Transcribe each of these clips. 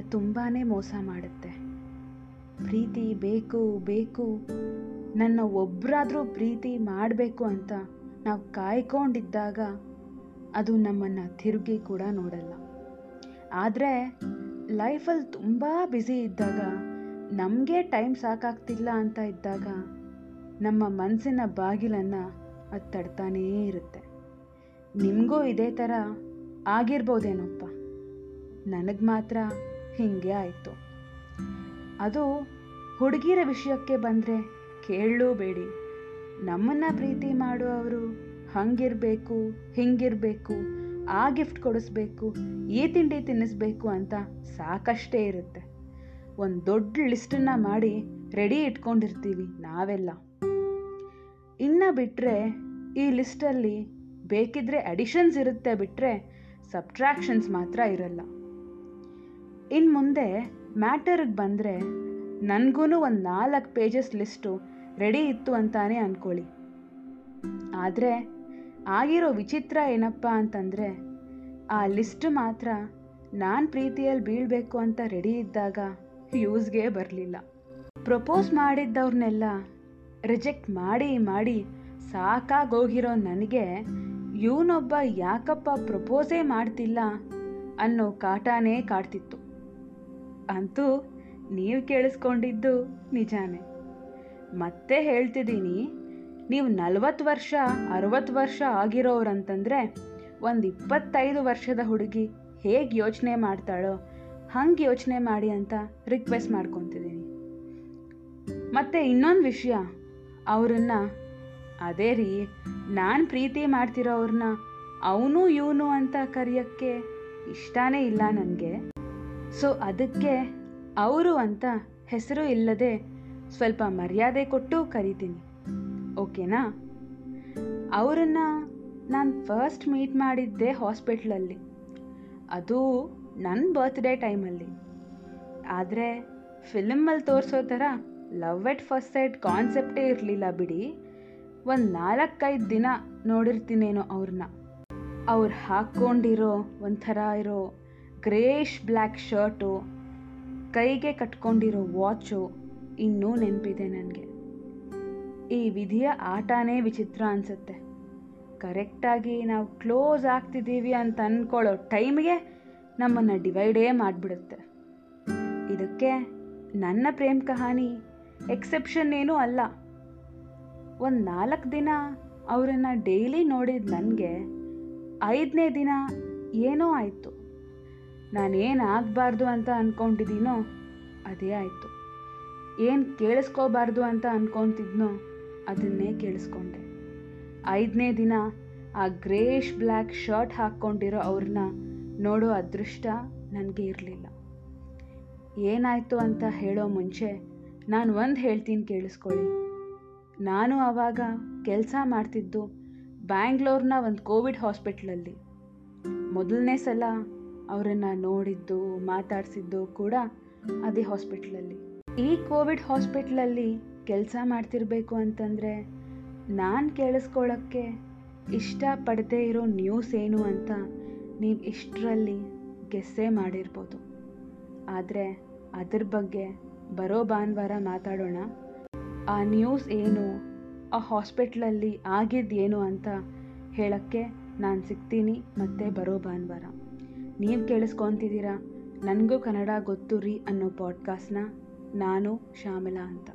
ತುಂಬಾ ಮೋಸ ಮಾಡುತ್ತೆ. ಪ್ರೀತಿ ಬೇಕು ಬೇಕು. ನನ್ನ ಒಬ್ಬರಾದರೂ ಪ್ರೀತಿ ಮಾಡಬೇಕು ಅಂತ ನಾವು ಕಾಯ್ಕೊಂಡಿದ್ದಾಗ ಅದು ನಮ್ಮನ್ನು ತಿರುಗಿ ಕೂಡ ನೋಡಲ್ಲ. ಆದರೆ ಲೈಫಲ್ಲಿ ತುಂಬ ಬ್ಯುಸಿ ಇದ್ದಾಗ, ನಮಗೆ ಟೈಮ್ ಸಾಕಾಗ್ತಿಲ್ಲ ಅಂತ ಇದ್ದಾಗ ನಮ್ಮ ಮನಸ್ಸಿನ ಬಾಗಿಲನ್ನು ಅದು ತಡ್ತಾನೇ ಇರುತ್ತೆ. ನಿಮಗೂ ಇದೇ ಥರ ಆಗಿರ್ಬೋದೇನಪ್ಪ? ನನಗೆ ಮಾತ್ರ ಹೀಗೆ ಆಯಿತು. ಅದು ಹುಡುಗಿರ ವಿಷಯಕ್ಕೆ ಬಂದರೆ ಕೇಳಲೂಬೇಡಿ ನಮ್ಮನ್ನು ಪ್ರೀತಿ ಮಾಡುವವರು ಹಂಗಿರಬೇಕು, ಹಿಂಗಿರಬೇಕು, ಆ ಗಿಫ್ಟ್ ಕೊಡಿಸ್ಬೇಕು, ಈ ತಿಂಡಿ ತಿನ್ನಿಸ್ಬೇಕು ಅಂತ ಸಾಕಷ್ಟೇ ಇರುತ್ತೆ. ಒಂದು ದೊಡ್ಡ ಲಿಸ್ಟನ್ನು ಮಾಡಿ ರೆಡಿ ಇಟ್ಕೊಂಡಿರ್ತೀವಿ ನಾವೆಲ್ಲ. ಇನ್ನು ಬಿಟ್ಟರೆ ಈ ಲಿಸ್ಟಲ್ಲಿ ಬೇಕಿದ್ರೆ ಅಡಿಷನ್ಸ್ ಇರುತ್ತೆ ಬಿಟ್ಟರೆ ಸಬ್ಟ್ರಾಕ್ಷನ್ಸ್ ಮಾತ್ರ ಇರಲ್ಲ. ಇನ್ನು ಮುಂದೆ ಮ್ಯಾಟರ್ಗೆ ಬಂದರೆ ನನಗೂ ಒಂದು ನಾಲ್ಕು ಪೇಜಸ್ ಲಿಸ್ಟು ರೆಡಿ ಇತ್ತು ಅಂತಾನೆ ಅಂದ್ಕೊಳ್ಳಿ ಆದರೆ ಆಗಿರೋ ವಿಚಿತ್ರ ಏನಪ್ಪ ಅಂತಂದರೆ ಆ ಲಿಸ್ಟ್ ಮಾತ್ರ ನಾನು ಪ್ರೀತಿಯಲ್ಲಿ ಬೀಳಬೇಕು ಅಂತ ರೆಡಿ ಇದ್ದಾಗ ಯೂಸ್ಗೆ ಬರಲಿಲ್ಲ. ಪ್ರಪೋಸ್ ಮಾಡಿದ್ದವ್ರನ್ನೆಲ್ಲ ರಿಜೆಕ್ಟ್ ಮಾಡಿ ಮಾಡಿ ಸಾಕಾಗೋಗಿರೋ ನನಗೆ ಇವನೊಬ್ಬ ಯಾಕಪ್ಪ ಪ್ರಪೋಸೇ ಮಾಡ್ತಿಲ್ಲ ಅನ್ನೋ ಕಾಟಾನೇ ಕಾಡ್ತಿತ್ತು. ಅಂತೂ ನೀವು ಕೇಳಿಸ್ಕೊಂಡಿದ್ದು ನಿಜಾನೇ. ಮತ್ತೆ ಹೇಳ್ತಿದ್ದೀನಿ, ನೀವು ನಲವತ್ತು ವರ್ಷ, ಅರವತ್ತು ವರ್ಷ ಆಗಿರೋರಂತಂದರೆ ಒಂದು ಇಪ್ಪತ್ತೈದು ವರ್ಷದ ಹುಡುಗಿ ಹೇಗೆ ಯೋಚನೆ ಮಾಡ್ತಾಳೋ ಹಂಗೆ ಯೋಚನೆ ಮಾಡಿ ಅಂತ ರಿಕ್ವೆಸ್ಟ್ ಮಾಡ್ಕೊತಿದ್ದೀನಿ. ಮತ್ತು ಇನ್ನೊಂದು ವಿಷಯ, ಅವರನ್ನು, ಅದೇ ರೀ, ನಾನು ಪ್ರೀತಿ ಮಾಡ್ತಿರೋವ್ರನ್ನ ಅವನು ಇವನು ಅಂತ ಕರೆಯೋಕ್ಕೆ ಇಷ್ಟನೇ ಇಲ್ಲ ನನಗೆ. ಸೊ ಅದಕ್ಕೆ ಅವರು ಅಂತ ಹೆಸರು ಇಲ್ಲದೆ ಸ್ವಲ್ಪ ಮರ್ಯಾದೆ ಕೊಟ್ಟು ಕರಿತೀನಿ. ಓಕೆನಾ ಅವರನ್ನು ನಾನು ಫಸ್ಟ್ ಮೀಟ್ ಮಾಡಿದ್ದೆ ಹಾಸ್ಪಿಟ್ಲಲ್ಲಿ ಅದು ನನ್ನ ಬರ್ತ್ಡೇ ಟೈಮಲ್ಲಿ ಆದರೆ ಫಿಲಮಲ್ಲಿ ತೋರಿಸೋ ಥರ ಲವ್ ಎಟ್ ಫಸ್ಟ್ ಸೈಡ್ ಕಾನ್ಸೆಪ್ಟೇ ಇರಲಿಲ್ಲ ಬಿಡಿ. ಒಂದು ನಾಲ್ಕೈದು ದಿನ ನೋಡಿರ್ತೀನೇನೋ ಅವ್ರನ್ನ ಅವ್ರು ಹಾಕ್ಕೊಂಡಿರೋ ಒಂಥರ ಇರೋ ಗ್ರೇಷ್ ಬ್ಲ್ಯಾಕ್ ಶರ್ಟು, ಕೈಗೆ ಕಟ್ಕೊಂಡಿರೋ ವಾಚು ಇನ್ನೂ ನೆನಪಿದೆ ನನಗೆ. ಈ ವಿಧಿಯ ಆಟನೇ ವಿಚಿತ್ರ ಅನಿಸುತ್ತೆ. ಕರೆಕ್ಟಾಗಿ ನಾವು ಕ್ಲೋಸ್ ಆಗ್ತಿದ್ದೀವಿ ಅಂತ ಅಂದ್ಕೊಳ್ಳೋ ಟೈಮ್ಗೆ ನಮ್ಮನ್ನು ಡಿವೈಡೇ ಮಾಡಿಬಿಡುತ್ತೆ. ಇದಕ್ಕೆ ನನ್ನ ಪ್ರೇಮ್ ಕಹಾನಿ ಎಕ್ಸೆಪ್ಷನ್ ಏನೂ ಅಲ್ಲ. ಒಂದು ನಾಲ್ಕು ದಿನ ಅವರನ್ನು ಡೈಲಿ ನೋಡಿದ ನನಗೆ ಐದನೇ ದಿನ ಏನೋ ಆಯಿತು. ನಾನೇನು ಆಗಬಾರ್ದು ಅಂತ ಅಂದ್ಕೊಂಡಿದ್ದೀನೋ ಅದೇ ಆಯಿತು. ಏನು ಕೇಳಿಸ್ಕೋಬಾರ್ದು ಅಂತ ಅಂದ್ಕೊತಿದ್ನೋ ಅದನ್ನೇ ಕೇಳಿಸ್ಕೊಂಡೆ. ಐದನೇ ದಿನ ಆ ಗ್ರೇಷ್ ಬ್ಲ್ಯಾಕ್ ಶರ್ಟ್ ಹಾಕ್ಕೊಂಡಿರೋ ಅವ್ರನ್ನ ನೋಡೋ ಅದೃಷ್ಟ ನನಗೆ ಇರಲಿಲ್ಲ. ಏನಾಯಿತು ಅಂತ ಹೇಳೋ ಮುಂಚೆ ನಾನು ಒಂದು ಹೇಳ್ತೀನಿ ಕೇಳಿಸ್ಕೊಳ್ಳಿ. ನಾನು ಆವಾಗ ಕೆಲಸ ಮಾಡ್ತಿದ್ದು ಬ್ಯಾಂಗ್ಳೂರ್ನ ಒಂದು ಕೋವಿಡ್ ಹಾಸ್ಪಿಟ್ಲಲ್ಲಿ. ಮೊದಲನೇ ಸಲ ಅವರನ್ನು ನೋಡಿದ್ದು, ಮಾತಾಡಿಸಿದ್ದು ಕೂಡ ಅದೇ ಹಾಸ್ಪಿಟ್ಲಲ್ಲಿ ಈ ಕೋವಿಡ್ ಹಾಸ್ಪಿಟ್ಲಲ್ಲಿ ಕೆಲಸ ಮಾಡ್ತಿರ್ಬೇಕು ಅಂತಂದರೆ ನಾನು ಕೇಳಿಸ್ಕೊಳ್ಳೋಕ್ಕೆ ಇಷ್ಟಪಡದೇ ಇರೋ ನ್ಯೂಸ್ ಏನು ಅಂತ ನೀವು ಇಷ್ಟರಲ್ಲಿ ಗೆಸ್ಸೇ ಮಾಡಿರ್ಬೋದು. ಆದರೆ ಅದ್ರ ಬಗ್ಗೆ ಬರೋ ಭಾನುವಾರ ಮಾತಾಡೋಣ. ಆ ನ್ಯೂಸ್ ಏನು, ಆ ಹಾಸ್ಪಿಟ್ಲಲ್ಲಿ ಆಗಿದ್ದೇನು ಅಂತ ಹೇಳೋಕ್ಕೆ ನಾನು ಸಿಗ್ತೀನಿ ಮತ್ತೆ ಬರೋ ಭಾನುವಾರ. ನೀವು ಕೇಳಿಸ್ಕೊತಿದ್ದೀರಾ? ನನಗೂ ಕನ್ನಡ ಗೊತ್ತು ರೀ ಅನ್ನೋ ಪಾಡ್ಕಾಸ್ಟ್ನ ನಾನು ಶ್ಯಾಮಲಾ ಅಂತ.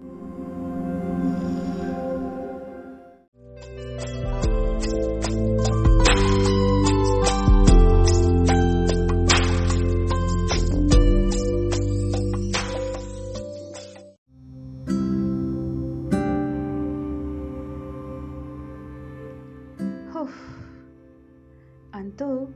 ಅಂತೂ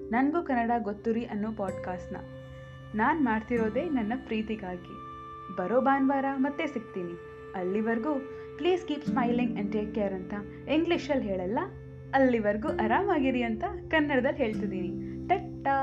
ನನಗೂ ಕನ್ನಡ ಗೊತ್ತುರಿ ಅನ್ನೋ ಪಾಡ್ಕಾಸ್ಟ್ನ ನಾನು ಮಾಡ್ತಿರೋದೇ ನನ್ನ ಪ್ರೀತಿಗಾಗಿ. ಬರೋ ಭಾನುವಾರ ಮತ್ತೆ ಸಿಗ್ತೀನಿ. ಅಲ್ಲಿವರೆಗೂ please keep smiling and take care ಅಂತ ಇಂಗ್ಲೀಷಲ್ಲಿ ಹೇಳಲ್ಲ, ಅಲ್ಲಿವರೆಗೂ ಆರಾಮಾಗಿರಿ ಅಂತ ಕನ್ನಡದಲ್ಲಿ ಹೇಳ್ತಿದ್ದೀನಿ. ಟಟ್ಟಾ.